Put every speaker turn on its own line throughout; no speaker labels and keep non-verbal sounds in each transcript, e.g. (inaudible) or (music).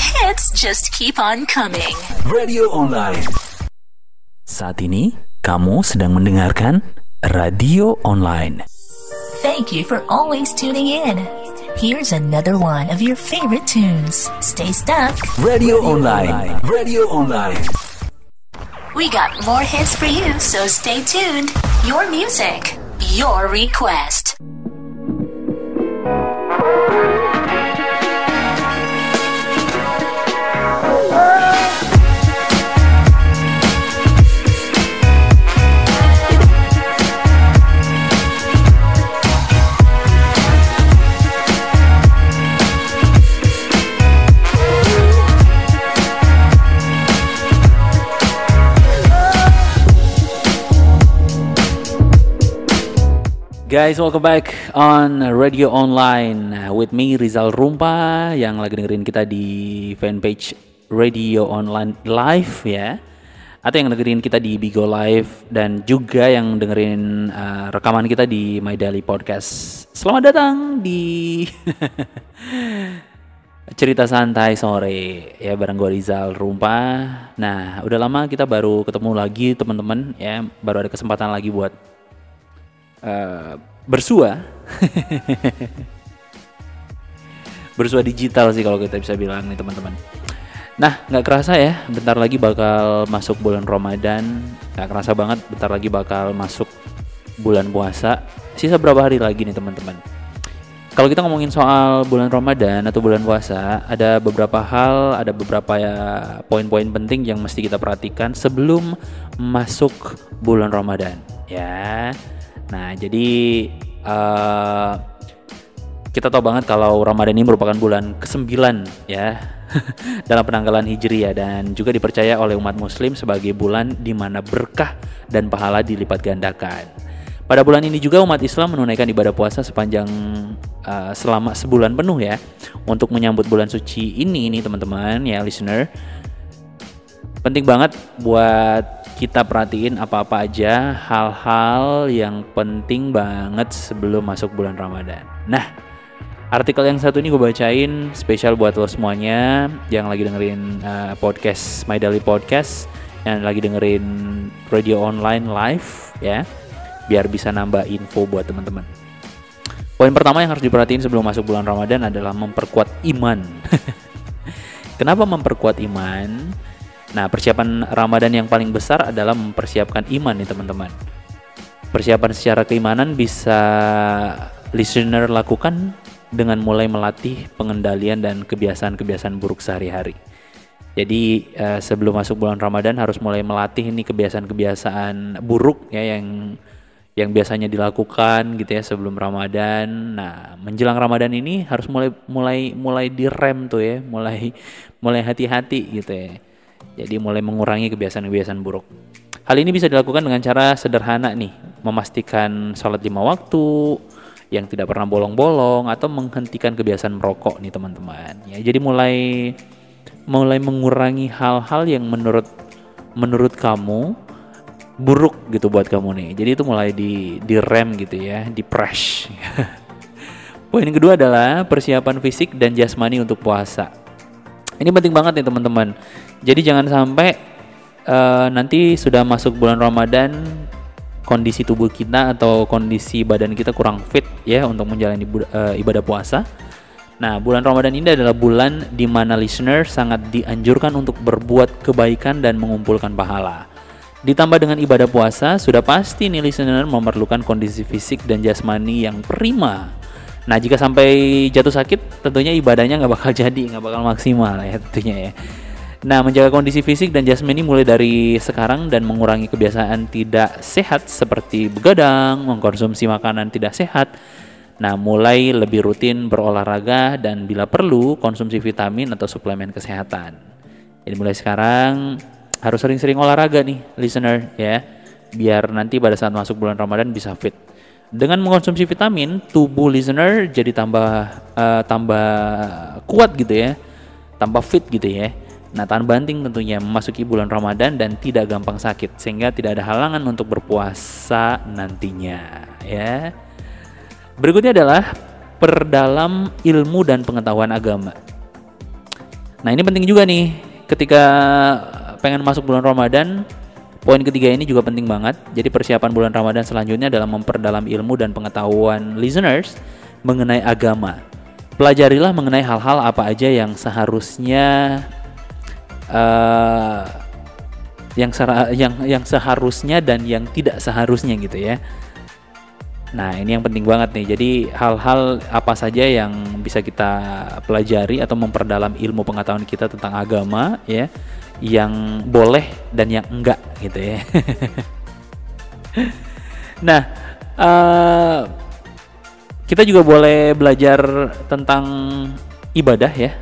hits just keep on coming.
Radio Online. Saat ini kamu sedang mendengarkan Radio Online.
Thank you for always tuning in. Here's another one of your favorite tunes. Stay stuck.
Radio Online. Radio Online.
We got more hits for you, so stay tuned. Your music, your request.
Guys, welcome back on Radio Online with me Rizal Rumpa yang lagi dengerin kita di fanpage Radio Online Live ya. Atau yang dengerin kita di Bigo Live dan juga yang dengerin uh, rekaman kita di My Daily Podcast. Selamat datang di (laughs) cerita santai sore ya bareng gue Rizal Rumpa. Nah, udah lama kita baru ketemu lagi teman-teman ya, baru ada kesempatan lagi buat uh, bersua. (laughs) Bersua digital sih kalau kita bisa bilang nih teman-teman. Nah nggak kerasa ya bentar lagi bakal masuk bulan Ramadan. Nggak kerasa banget bentar lagi bakal masuk bulan puasa. Sisa berapa hari lagi nih teman-teman? Kalau kita ngomongin soal bulan Ramadan atau bulan puasa, ada beberapa hal, ada beberapa ya poin-poin penting yang mesti kita perhatikan sebelum masuk bulan Ramadan, ya. Nah, jadi uh, kita tahu banget kalau Ramadan ini merupakan bulan ke-9 ya (laughs) dalam penanggalan Hijriah dan juga dipercaya oleh umat muslim sebagai bulan di mana berkah dan pahala dilipat gandakan. Pada bulan ini juga umat Islam menunaikan ibadah puasa sepanjang uh, selama sebulan penuh ya untuk menyambut bulan suci ini nih teman-teman ya listener. Penting banget buat kita perhatiin apa-apa aja hal-hal yang penting banget sebelum masuk bulan Ramadan. Nah, artikel yang satu ini gue bacain spesial buat lo semuanya yang lagi dengerin uh, podcast My Daily Podcast, yang lagi dengerin radio online live ya, biar bisa nambah info buat teman-teman. Poin pertama yang harus diperhatiin sebelum masuk bulan Ramadan adalah memperkuat iman. (laughs) Kenapa memperkuat iman? Nah, persiapan Ramadan yang paling besar adalah mempersiapkan iman nih teman-teman. Persiapan secara keimanan bisa listener lakukan dengan mulai melatih pengendalian dan kebiasaan-kebiasaan buruk sehari-hari. Jadi uh, sebelum masuk bulan Ramadan harus mulai melatih ini kebiasaan-kebiasaan buruk ya yang yang biasanya dilakukan gitu ya sebelum Ramadan. Nah, menjelang Ramadan ini harus mulai mulai mulai direm tuh ya, mulai mulai hati-hati gitu ya jadi mulai mengurangi kebiasaan-kebiasaan buruk. Hal ini bisa dilakukan dengan cara sederhana nih, memastikan sholat lima waktu, yang tidak pernah bolong-bolong atau menghentikan kebiasaan merokok nih teman-teman. Ya, jadi mulai mulai mengurangi hal-hal yang menurut menurut kamu buruk gitu buat kamu nih. Jadi itu mulai di di rem gitu ya, di press. (laughs) Poin kedua adalah persiapan fisik dan jasmani untuk puasa. Ini penting banget nih teman-teman. Jadi jangan sampai uh, nanti sudah masuk bulan Ramadan kondisi tubuh kita atau kondisi badan kita kurang fit ya untuk menjalani uh, ibadah puasa. Nah, bulan Ramadan ini adalah bulan di mana listener sangat dianjurkan untuk berbuat kebaikan dan mengumpulkan pahala. Ditambah dengan ibadah puasa, sudah pasti nih listener memerlukan kondisi fisik dan jasmani yang prima. Nah, jika sampai jatuh sakit, tentunya ibadahnya nggak bakal (laughs) jadi, nggak bakal maksimal ya tentunya ya. Nah, menjaga kondisi fisik dan jasmani mulai dari sekarang dan mengurangi kebiasaan tidak sehat seperti begadang, mengkonsumsi makanan tidak sehat. Nah, mulai lebih rutin berolahraga dan bila perlu konsumsi vitamin atau suplemen kesehatan. Jadi mulai sekarang harus sering-sering olahraga nih, listener ya, biar nanti pada saat masuk bulan Ramadan bisa fit. Dengan mengkonsumsi vitamin, tubuh listener jadi tambah uh, tambah kuat gitu ya, tambah fit gitu ya. Nah, tahan banting tentunya memasuki bulan Ramadan dan tidak gampang sakit sehingga tidak ada halangan untuk berpuasa nantinya, ya. Berikutnya adalah perdalam ilmu dan pengetahuan agama. Nah ini penting juga nih ketika pengen masuk bulan Ramadan. Poin ketiga ini juga penting banget. Jadi persiapan bulan Ramadan selanjutnya adalah memperdalam ilmu dan pengetahuan listeners mengenai agama. Pelajarilah mengenai hal-hal apa aja yang seharusnya uh, yang yang yang seharusnya dan yang tidak seharusnya gitu ya. Nah, ini yang penting banget nih. Jadi, hal-hal apa saja yang bisa kita pelajari atau memperdalam ilmu pengetahuan kita tentang agama ya, yang boleh dan yang enggak gitu ya. (laughs) nah, uh, kita juga boleh belajar tentang ibadah ya.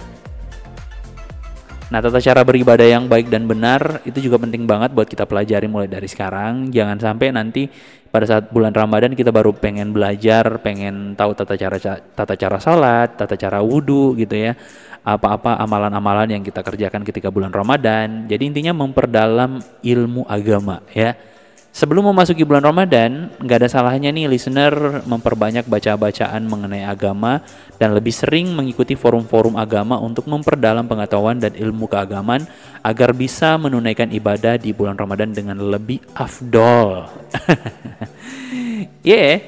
Nah, tata cara beribadah yang baik dan benar itu juga penting banget buat kita pelajari mulai dari sekarang. Jangan sampai nanti pada saat bulan Ramadan kita baru pengen belajar, pengen tahu tata cara tata cara salat, tata cara wudhu gitu ya. Apa-apa amalan-amalan yang kita kerjakan ketika bulan Ramadan. Jadi intinya memperdalam ilmu agama ya. Sebelum memasuki bulan Ramadan, nggak ada salahnya nih listener memperbanyak baca-bacaan mengenai agama dan lebih sering mengikuti forum-forum agama untuk memperdalam pengetahuan dan ilmu keagamaan agar bisa menunaikan ibadah di bulan Ramadan dengan lebih afdol. (laughs) yeah,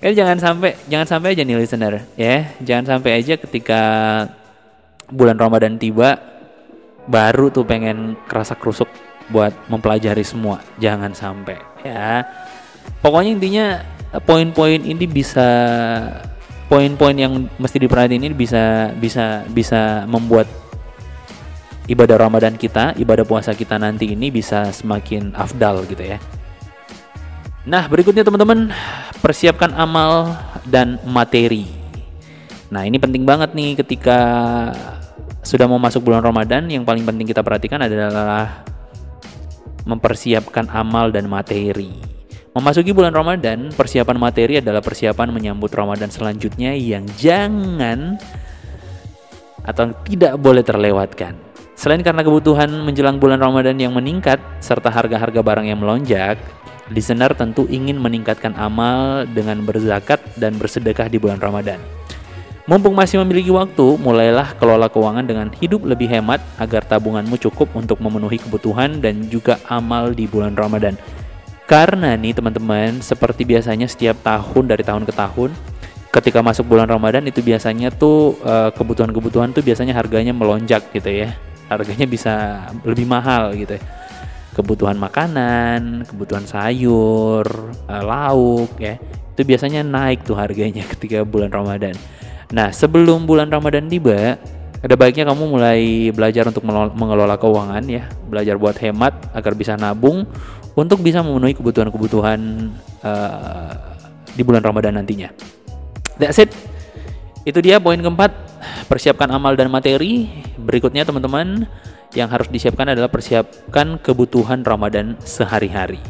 kan jangan sampai jangan sampai aja nih listener, ya, yeah? jangan sampai aja ketika bulan Ramadan tiba baru tuh pengen kerasa kerusuk buat mempelajari semua. Jangan sampai ya. Pokoknya intinya poin-poin ini bisa poin-poin yang mesti diperhatiin ini bisa bisa bisa membuat ibadah Ramadan kita ibadah puasa kita nanti ini bisa semakin afdal gitu ya. Nah berikutnya teman-teman persiapkan amal dan materi. Nah ini penting banget nih ketika sudah mau masuk bulan Ramadan yang paling penting kita perhatikan adalah mempersiapkan amal dan materi. Memasuki bulan Ramadan, persiapan materi adalah persiapan menyambut Ramadan selanjutnya yang jangan atau tidak boleh terlewatkan. Selain karena kebutuhan menjelang bulan Ramadan yang meningkat serta harga-harga barang yang melonjak, listener tentu ingin meningkatkan amal dengan berzakat dan bersedekah di bulan Ramadan. Mumpung masih memiliki waktu, mulailah kelola keuangan dengan hidup lebih hemat agar tabunganmu cukup untuk memenuhi kebutuhan dan juga amal di bulan Ramadan. Karena nih teman-teman, seperti biasanya setiap tahun dari tahun ke tahun, ketika masuk bulan Ramadan itu biasanya tuh eh, kebutuhan-kebutuhan tuh biasanya harganya melonjak gitu ya. Harganya bisa lebih mahal gitu ya. Kebutuhan makanan, kebutuhan sayur, eh, lauk ya. Itu biasanya naik tuh harganya (laughs) ketika bulan Ramadan. Nah, sebelum bulan Ramadan tiba, ada baiknya kamu mulai belajar untuk mengelola keuangan ya, belajar buat hemat agar bisa nabung untuk bisa memenuhi kebutuhan-kebutuhan uh, di bulan Ramadan nantinya. That's it. Itu dia poin keempat, persiapkan amal dan materi. Berikutnya teman-teman, yang harus disiapkan adalah persiapkan kebutuhan Ramadan sehari-hari.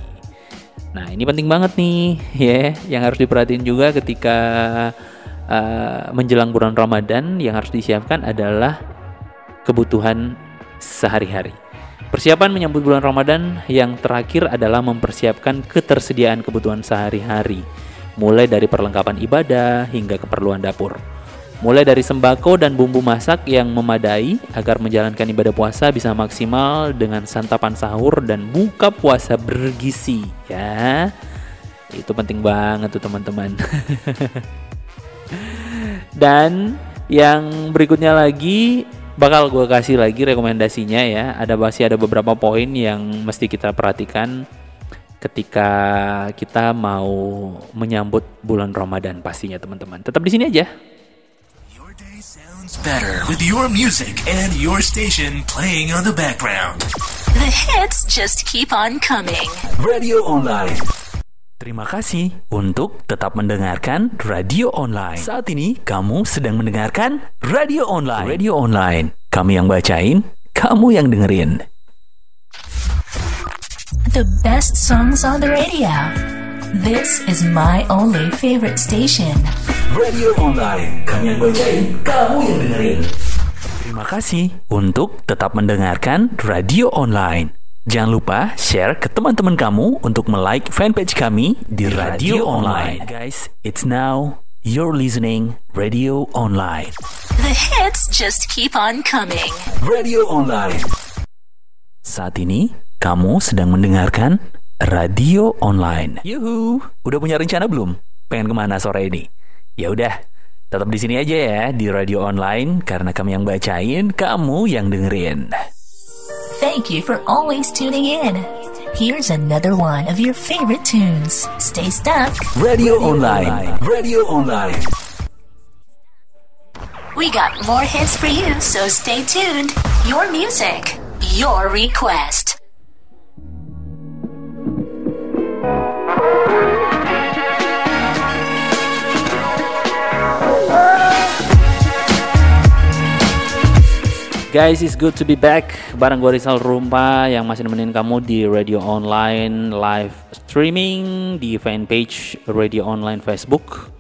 Nah, ini penting banget nih, (laughs) ya, yeah, yang harus diperhatiin juga ketika uh, menjelang bulan Ramadan yang harus disiapkan adalah kebutuhan sehari-hari. Persiapan menyambut bulan Ramadan yang terakhir adalah mempersiapkan ketersediaan kebutuhan sehari-hari, mulai dari perlengkapan ibadah hingga keperluan dapur. Mulai dari sembako dan bumbu masak yang memadai agar menjalankan ibadah puasa bisa maksimal dengan santapan sahur dan buka puasa bergizi ya. Itu penting banget tuh teman-teman. (laughs) Dan yang berikutnya lagi bakal gue kasih lagi rekomendasinya ya. Ada masih ada beberapa poin yang mesti kita perhatikan ketika kita mau menyambut bulan Ramadan pastinya teman-teman. Tetap di sini aja. Your day sounds better with your music and your station playing on the background.
The hits just keep on coming. Radio online. Terima kasih untuk tetap mendengarkan radio online. Saat ini kamu sedang mendengarkan radio online. Radio online. Kami yang bacain, kamu yang dengerin.
The best songs on the radio. This is my only favorite station.
Radio online. Kami yang bacain, kamu yang dengerin. Terima kasih untuk tetap mendengarkan radio online. Jangan lupa share ke teman-teman kamu untuk like fanpage kami di Radio Online. Guys, it's now You're listening Radio Online.
The hits just keep on coming.
Radio Online. Saat ini kamu sedang mendengarkan Radio Online. Yuhu, udah punya rencana belum? Pengen ke mana sore ini? Ya udah, tetap di sini aja ya di Radio Online karena kami yang bacain, kamu yang dengerin.
Thank you for always tuning in. Here's another one of your favorite tunes. Stay stuck.
Radio Online. Radio Online.
We got more hits for you, so stay tuned. Your music, your request.
Guys, it's good to be back bareng gue Rizal Rumpa yang masih nemenin kamu di radio online live streaming di fanpage radio online Facebook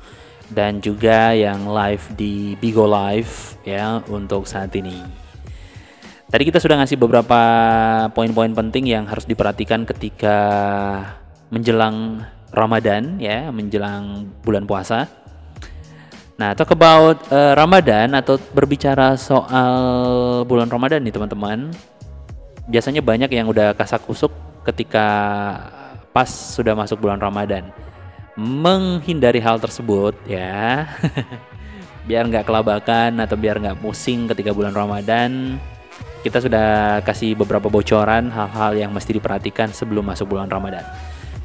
dan juga yang live di Bigo Live ya untuk saat ini. Tadi kita sudah ngasih beberapa poin-poin penting yang harus diperhatikan ketika menjelang Ramadan ya, menjelang bulan puasa. Nah, talk about uh, Ramadan atau berbicara soal bulan Ramadan nih teman-teman. Biasanya banyak yang udah kasak kusuk ketika pas sudah masuk bulan Ramadan. Menghindari hal tersebut ya. (laughs) biar nggak kelabakan atau biar nggak pusing ketika bulan Ramadan. Kita sudah kasih beberapa bocoran hal-hal yang mesti diperhatikan sebelum masuk bulan Ramadan.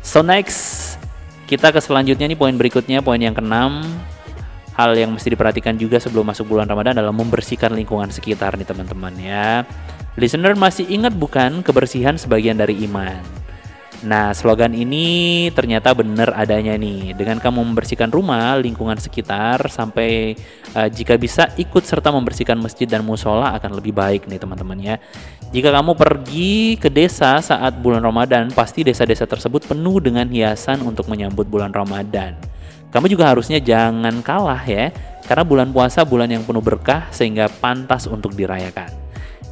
So next, kita ke selanjutnya nih poin berikutnya, poin yang keenam hal yang mesti diperhatikan juga sebelum masuk bulan Ramadan adalah membersihkan lingkungan sekitar nih teman-teman ya. Listener masih ingat bukan kebersihan sebagian dari iman? Nah, slogan ini ternyata benar adanya nih. Dengan kamu membersihkan rumah, lingkungan sekitar, sampai uh, jika bisa ikut serta membersihkan masjid dan musola akan lebih baik nih teman-teman ya. Jika kamu pergi ke desa saat bulan Ramadan, pasti desa-desa tersebut penuh dengan hiasan untuk menyambut bulan Ramadan. Kamu juga harusnya jangan kalah ya, karena bulan puasa bulan yang penuh berkah sehingga pantas untuk dirayakan.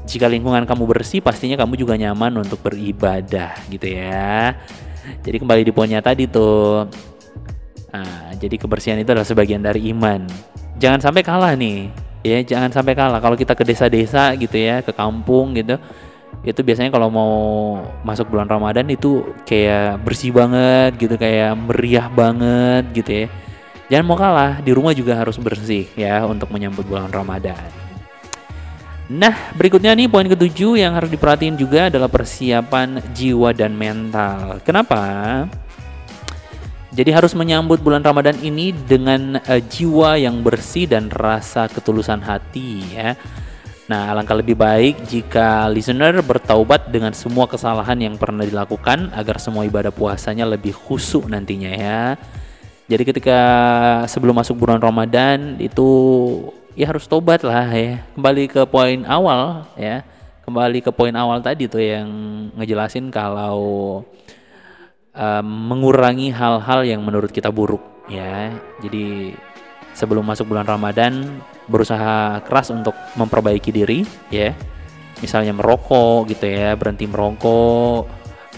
Jika lingkungan kamu bersih, pastinya kamu juga nyaman untuk beribadah gitu ya. Jadi kembali di poinnya tadi tuh. Nah, jadi kebersihan itu adalah sebagian dari iman. Jangan sampai kalah nih, ya jangan sampai kalah. Kalau kita ke desa-desa gitu ya, ke kampung gitu, itu biasanya kalau mau masuk bulan Ramadan itu kayak bersih banget gitu kayak meriah banget gitu ya. Jangan mau kalah di rumah juga harus bersih ya untuk menyambut bulan Ramadan. Nah berikutnya nih poin ketujuh yang harus diperhatiin juga adalah persiapan jiwa dan mental. Kenapa? Jadi harus menyambut bulan Ramadan ini dengan uh, jiwa yang bersih dan rasa ketulusan hati ya Nah, alangkah lebih baik jika listener bertaubat dengan semua kesalahan yang pernah dilakukan agar semua ibadah puasanya lebih khusyuk nantinya ya. Jadi ketika sebelum masuk bulan Ramadan itu ya harus tobat lah ya. Kembali ke poin awal ya. Kembali ke poin awal tadi tuh yang ngejelasin kalau um, mengurangi hal-hal yang menurut kita buruk ya. Jadi sebelum masuk bulan Ramadan berusaha keras untuk memperbaiki diri ya misalnya merokok gitu ya berhenti merokok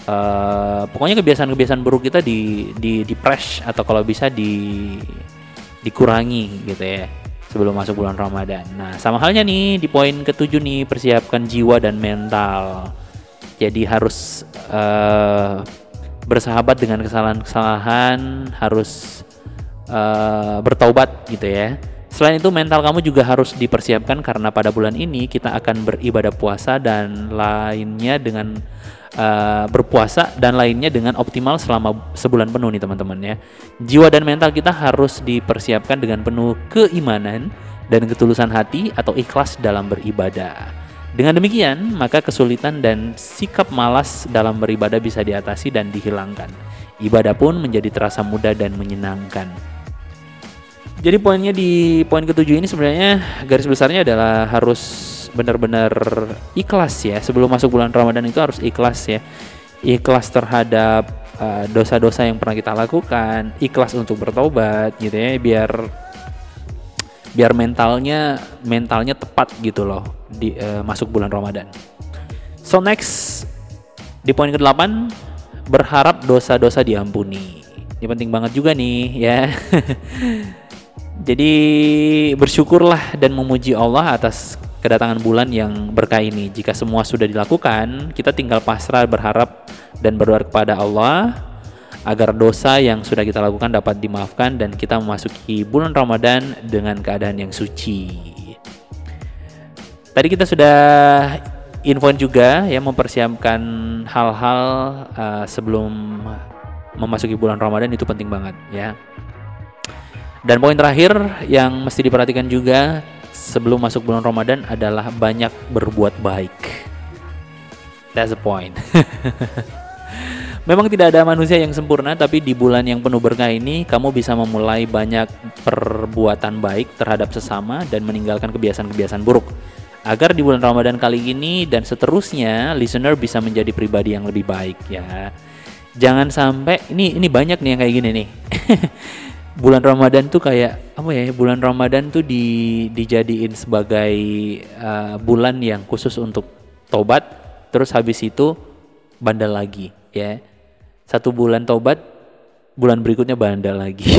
uh, pokoknya kebiasaan-kebiasaan buruk kita di di di press atau kalau bisa di dikurangi gitu ya sebelum masuk bulan Ramadan. Nah, sama halnya nih di poin ketujuh nih persiapkan jiwa dan mental. Jadi harus uh, bersahabat dengan kesalahan-kesalahan, harus uh, bertaubat gitu ya Selain itu mental kamu juga harus dipersiapkan karena pada bulan ini kita akan beribadah puasa dan lainnya dengan uh, berpuasa dan lainnya dengan optimal selama sebulan penuh nih teman-teman ya. Jiwa dan mental kita harus dipersiapkan dengan penuh keimanan dan ketulusan hati atau ikhlas dalam beribadah. Dengan demikian, maka kesulitan dan sikap malas dalam beribadah bisa diatasi dan dihilangkan. Ibadah pun menjadi terasa mudah dan menyenangkan. Jadi poinnya di poin ketujuh ini sebenarnya garis besarnya adalah harus benar-benar ikhlas ya. Sebelum masuk bulan Ramadan itu harus ikhlas ya. Ikhlas terhadap uh, dosa-dosa uh, yang pernah kita lakukan, ikhlas untuk bertobat gitu ya, biar biar mentalnya mentalnya tepat gitu loh di uh, masuk bulan Ramadan. So next di poin ke-8 berharap dosa-dosa diampuni. Ini penting banget juga nih ya. (laughs) Jadi bersyukurlah dan memuji Allah atas kedatangan bulan yang berkah ini. Jika semua sudah dilakukan, kita tinggal pasrah berharap dan berdoa kepada Allah agar dosa yang sudah kita lakukan dapat dimaafkan dan kita memasuki bulan Ramadan dengan keadaan yang suci. Tadi kita sudah infoin juga ya mempersiapkan hal-hal uh, sebelum memasuki bulan Ramadan itu penting banget ya. Dan poin terakhir yang mesti diperhatikan juga sebelum masuk bulan Ramadan adalah banyak berbuat baik. That's the point. (laughs) Memang tidak ada manusia yang sempurna, tapi di bulan yang penuh berkah ini, kamu bisa memulai banyak perbuatan baik terhadap sesama dan meninggalkan kebiasaan-kebiasaan buruk. Agar di bulan Ramadan kali ini dan seterusnya, listener bisa menjadi pribadi yang lebih baik ya. Jangan sampai ini ini banyak nih yang kayak gini nih. (laughs) bulan Ramadan tuh kayak apa ya bulan Ramadan tuh di dijadiin sebagai uh, bulan yang khusus untuk tobat. Terus habis itu bandel lagi ya. Satu bulan tobat bulan berikutnya bandel lagi (laughs)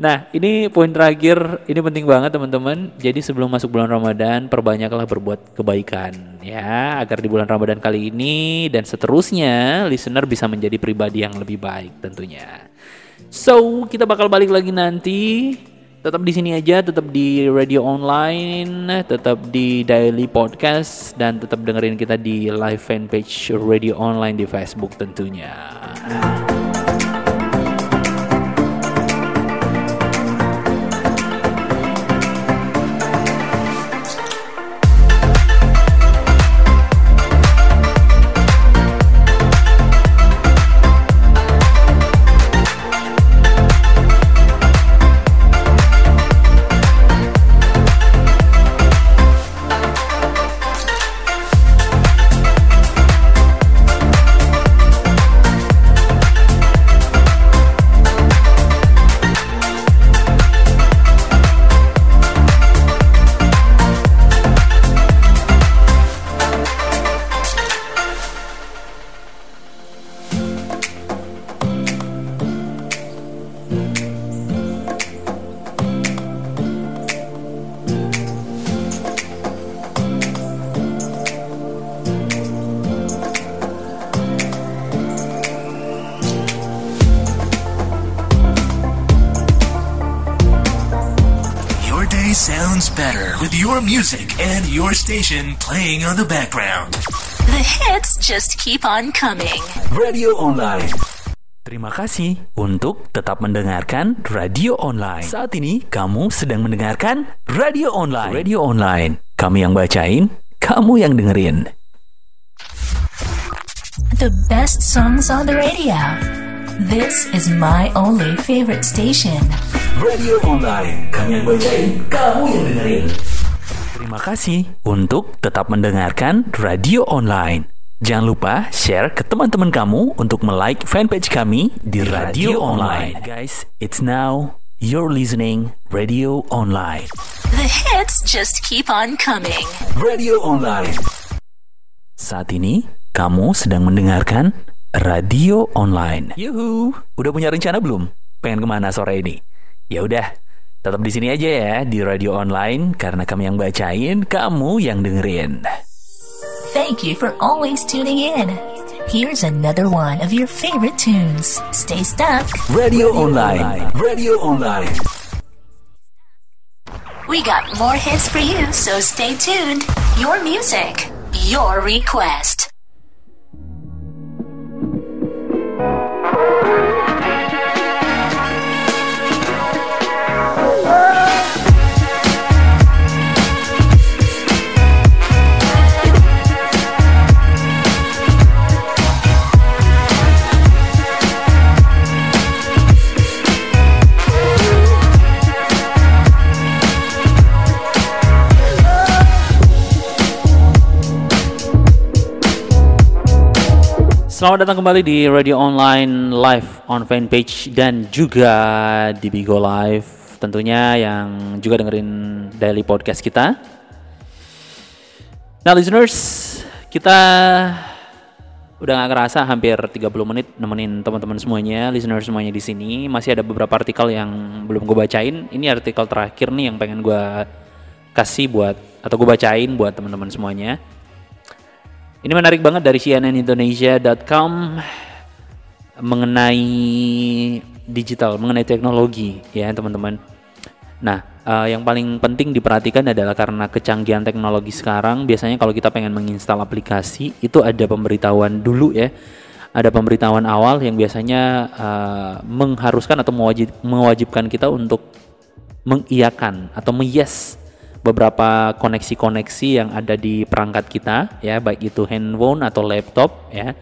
Nah, ini poin terakhir, ini penting banget teman-teman. Jadi sebelum masuk bulan Ramadan, perbanyaklah berbuat kebaikan ya, agar di bulan Ramadan kali ini dan seterusnya listener bisa menjadi pribadi yang lebih baik tentunya. So, kita bakal balik lagi nanti. Tetap di sini aja, tetap di radio online, tetap di daily podcast dan tetap dengerin kita di live fanpage radio online di Facebook tentunya.
Your music and your station playing on the background. The hits just keep on coming. Radio Online. Terima kasih untuk tetap mendengarkan Radio Online. Saat ini kamu sedang mendengarkan Radio Online. Radio Online. Kami yang bacain, kamu yang dengerin. The best songs on the radio. This is my only favorite station. Radio Online. Kami yang bacain, kamu yang dengerin. Terima kasih untuk tetap mendengarkan radio online. Jangan lupa share ke teman-teman kamu untuk like fanpage kami di radio online. Guys, it's now you're listening radio online. The hits just keep on coming. Radio online. Saat ini kamu sedang mendengarkan radio online. Yuhu, udah punya rencana belum? Pengen ke mana sore ini? Ya udah, Tetap di sini aja ya di radio online karena kami yang bacain, kamu yang dengerin. Thank you for always tuning in. Here's another one of your favorite tunes. Stay stuck. Radio online. Radio online. We got more hits for you, so stay tuned. Your music, your request.
Selamat datang kembali di Radio Online Live on fanpage dan juga di Bigo Live tentunya yang juga dengerin daily podcast kita. Nah listeners, kita udah gak kerasa hampir 30 menit nemenin teman-teman semuanya, listener semuanya di sini. Masih ada beberapa artikel yang belum gue bacain. Ini artikel terakhir nih yang pengen gue kasih buat atau gue bacain buat teman-teman semuanya. Ini menarik banget dari cnnindonesia.com mengenai digital, mengenai teknologi ya teman-teman. Nah, uh, yang paling penting diperhatikan adalah karena kecanggihan teknologi sekarang, biasanya kalau kita pengen menginstal aplikasi itu ada pemberitahuan dulu ya. Ada pemberitahuan awal yang biasanya uh, mengharuskan atau mewajib, mewajibkan kita untuk mengiyakan atau meyes beberapa koneksi-koneksi yang ada di perangkat kita ya, baik itu handphone atau laptop ya.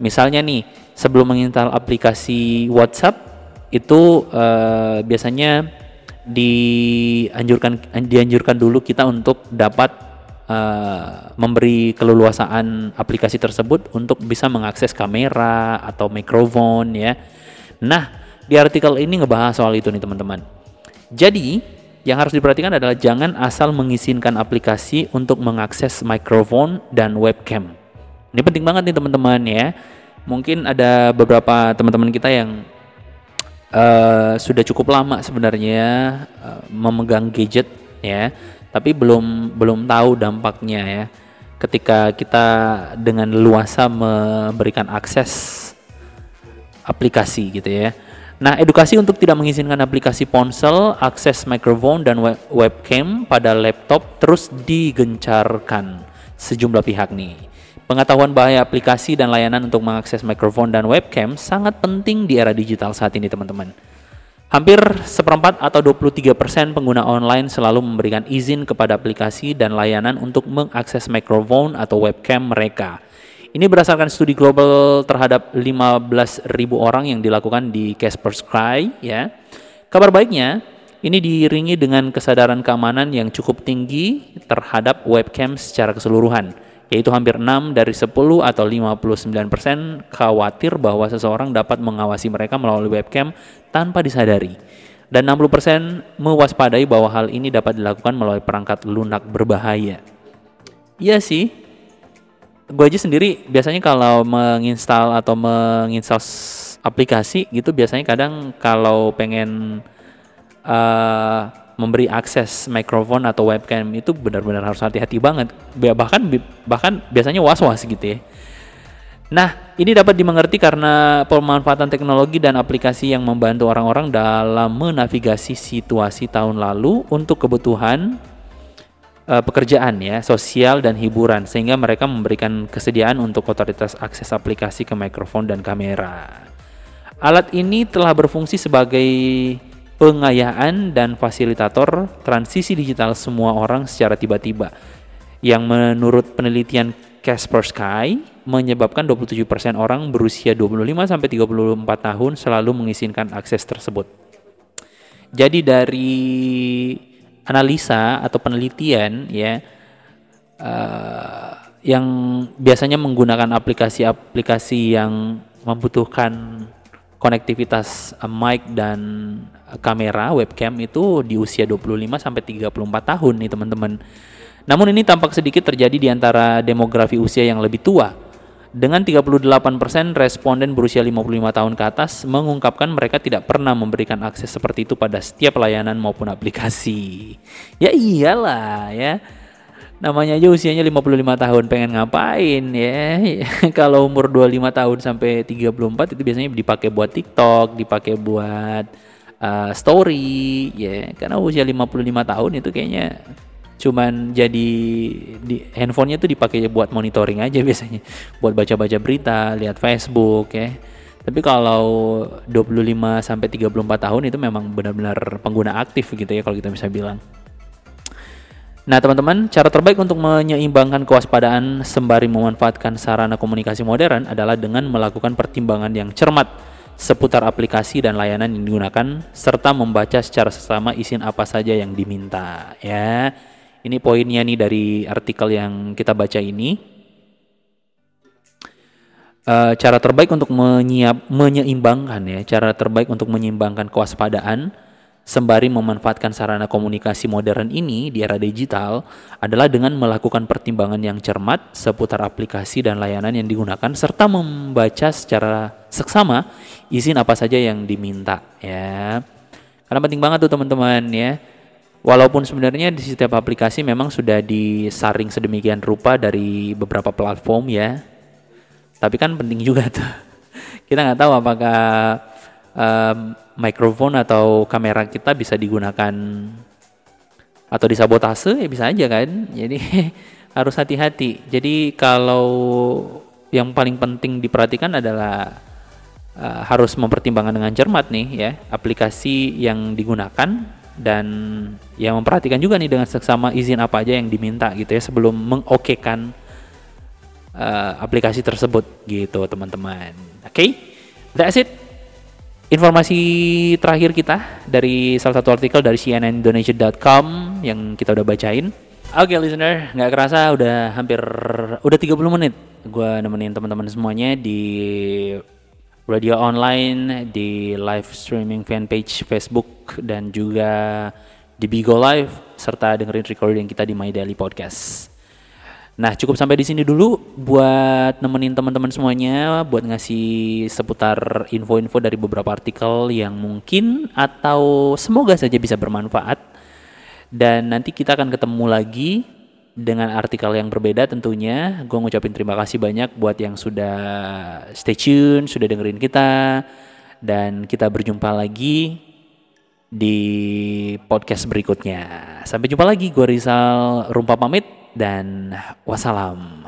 Misalnya nih, sebelum menginstal aplikasi WhatsApp itu uh, biasanya dianjurkan dianjurkan dulu kita untuk dapat uh, memberi keleluasaan aplikasi tersebut untuk bisa mengakses kamera atau mikrofon ya. Nah, di artikel ini ngebahas soal itu nih teman-teman. Jadi, yang harus diperhatikan adalah jangan asal mengizinkan aplikasi untuk mengakses mikrofon dan webcam. Ini penting banget nih teman-teman ya. Mungkin ada beberapa teman-teman kita yang uh, sudah cukup lama sebenarnya uh, memegang gadget ya, tapi belum belum tahu dampaknya ya. Ketika kita dengan luasa memberikan akses aplikasi gitu ya. Nah, edukasi untuk tidak mengizinkan aplikasi ponsel, akses mikrofon dan web webcam pada laptop terus digencarkan sejumlah pihak nih. Pengetahuan bahaya aplikasi dan layanan untuk mengakses mikrofon dan webcam sangat penting di era digital saat ini teman-teman. Hampir seperempat atau 23% pengguna online selalu memberikan izin kepada aplikasi dan layanan untuk mengakses mikrofon atau webcam mereka. Ini berdasarkan studi global terhadap 15.000 orang yang dilakukan di Kaspersky ya. Kabar baiknya, ini diiringi dengan kesadaran keamanan yang cukup tinggi terhadap webcam secara keseluruhan yaitu hampir 6 dari 10 atau 59% khawatir bahwa seseorang dapat mengawasi mereka melalui webcam tanpa disadari. Dan 60% mewaspadai bahwa hal ini dapat dilakukan melalui perangkat lunak berbahaya. Iya sih, gue aja sendiri biasanya kalau menginstal atau menginstal aplikasi gitu biasanya kadang kalau pengen uh, memberi akses mikrofon atau webcam itu benar-benar harus hati-hati banget. Bahkan bahkan biasanya was-was gitu ya. Nah, ini dapat dimengerti karena pemanfaatan teknologi dan aplikasi yang membantu orang-orang dalam menavigasi situasi tahun lalu untuk kebutuhan uh, pekerjaan ya, sosial dan hiburan sehingga mereka memberikan kesediaan untuk otoritas akses aplikasi ke mikrofon dan kamera. Alat ini telah berfungsi sebagai pengayaan dan fasilitator transisi digital semua orang secara tiba-tiba yang menurut penelitian Kaspersky menyebabkan 27% orang berusia 25 sampai 34 tahun selalu mengizinkan akses tersebut. Jadi dari analisa atau penelitian ya uh, yang biasanya menggunakan aplikasi-aplikasi yang membutuhkan konektivitas mic dan kamera webcam itu di usia 25 sampai 34 tahun nih teman-teman. Namun ini tampak sedikit terjadi di antara demografi usia yang lebih tua. Dengan 38% responden berusia 55 tahun ke atas mengungkapkan mereka tidak pernah memberikan akses seperti itu pada setiap layanan maupun aplikasi. Ya iyalah ya. Namanya aja usianya 55 tahun pengen ngapain ya. (laughs) Kalau umur 25 tahun sampai 34 itu biasanya dipakai buat TikTok, dipakai buat uh, story ya karena usia 55 tahun itu kayaknya cuman jadi di handphonenya tuh dipakai buat monitoring aja (laughs) biasanya. Buat baca-baca berita lihat Facebook ya. Tapi kalau 25 sampai 34 tahun itu memang benar-benar pengguna aktif gitu ya kalau kita bisa bilang. Nah teman-teman, cara terbaik untuk menyeimbangkan kewaspadaan sembari memanfaatkan sarana komunikasi modern adalah dengan melakukan pertimbangan yang cermat seputar aplikasi dan layanan yang digunakan serta membaca secara sesama izin apa saja yang diminta ya. Ini poinnya nih dari artikel yang kita baca ini. E, cara terbaik untuk menyiap, menyeimbangkan ya, cara terbaik untuk menyeimbangkan kewaspadaan sembari memanfaatkan sarana komunikasi modern ini di era digital adalah dengan melakukan pertimbangan yang cermat seputar aplikasi dan layanan yang digunakan serta membaca secara seksama izin apa saja yang diminta ya. Karena penting banget tuh teman-teman ya. Walaupun sebenarnya di setiap aplikasi memang sudah disaring sedemikian rupa dari beberapa platform ya. Tapi kan penting juga tuh. (laughs) Kita nggak tahu apakah um, mikrofon atau kamera kita bisa digunakan atau disabotase ya bisa aja kan (laughs) jadi harus hati-hati jadi kalau yang paling penting diperhatikan adalah uh, harus mempertimbangkan dengan cermat nih ya aplikasi yang digunakan dan yang memperhatikan juga nih dengan seksama izin apa aja yang diminta gitu ya sebelum mengokekan uh, aplikasi tersebut gitu teman-teman oke okay? that's it Informasi terakhir kita dari salah satu artikel dari cnnindonesia.com yang kita udah bacain. Oke okay, listener, nggak kerasa udah hampir udah 30 menit gue nemenin teman-teman semuanya di radio online, di live streaming fanpage Facebook dan juga di Bigo Live serta dengerin recording kita di My Daily Podcast. Nah, cukup sampai di sini dulu buat nemenin teman-teman semuanya, buat ngasih seputar info-info dari beberapa artikel yang mungkin atau semoga saja bisa bermanfaat. Dan nanti kita akan ketemu lagi dengan artikel yang berbeda tentunya. Gue ngucapin terima kasih banyak buat yang sudah stay tune, sudah dengerin kita. Dan kita berjumpa lagi di podcast berikutnya. Sampai jumpa lagi, gue Rizal Rumpa pamit dan wassalam.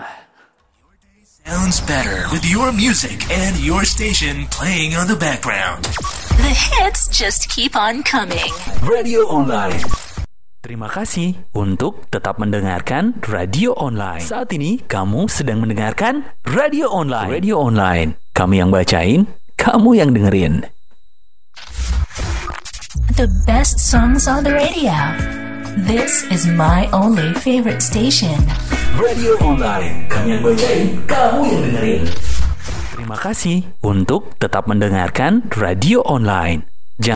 Sounds better with your music and your station playing on the background. The hits just keep on coming. Radio Online. Terima kasih untuk tetap mendengarkan Radio Online. Saat ini kamu sedang mendengarkan Radio Online. Radio Online. Kami yang bacain, kamu yang dengerin. The best songs on the radio. This is my only favorite station. Radio Online, kami yang bacain, kamu yang dengerin. Terima kasih untuk tetap mendengarkan Radio Online.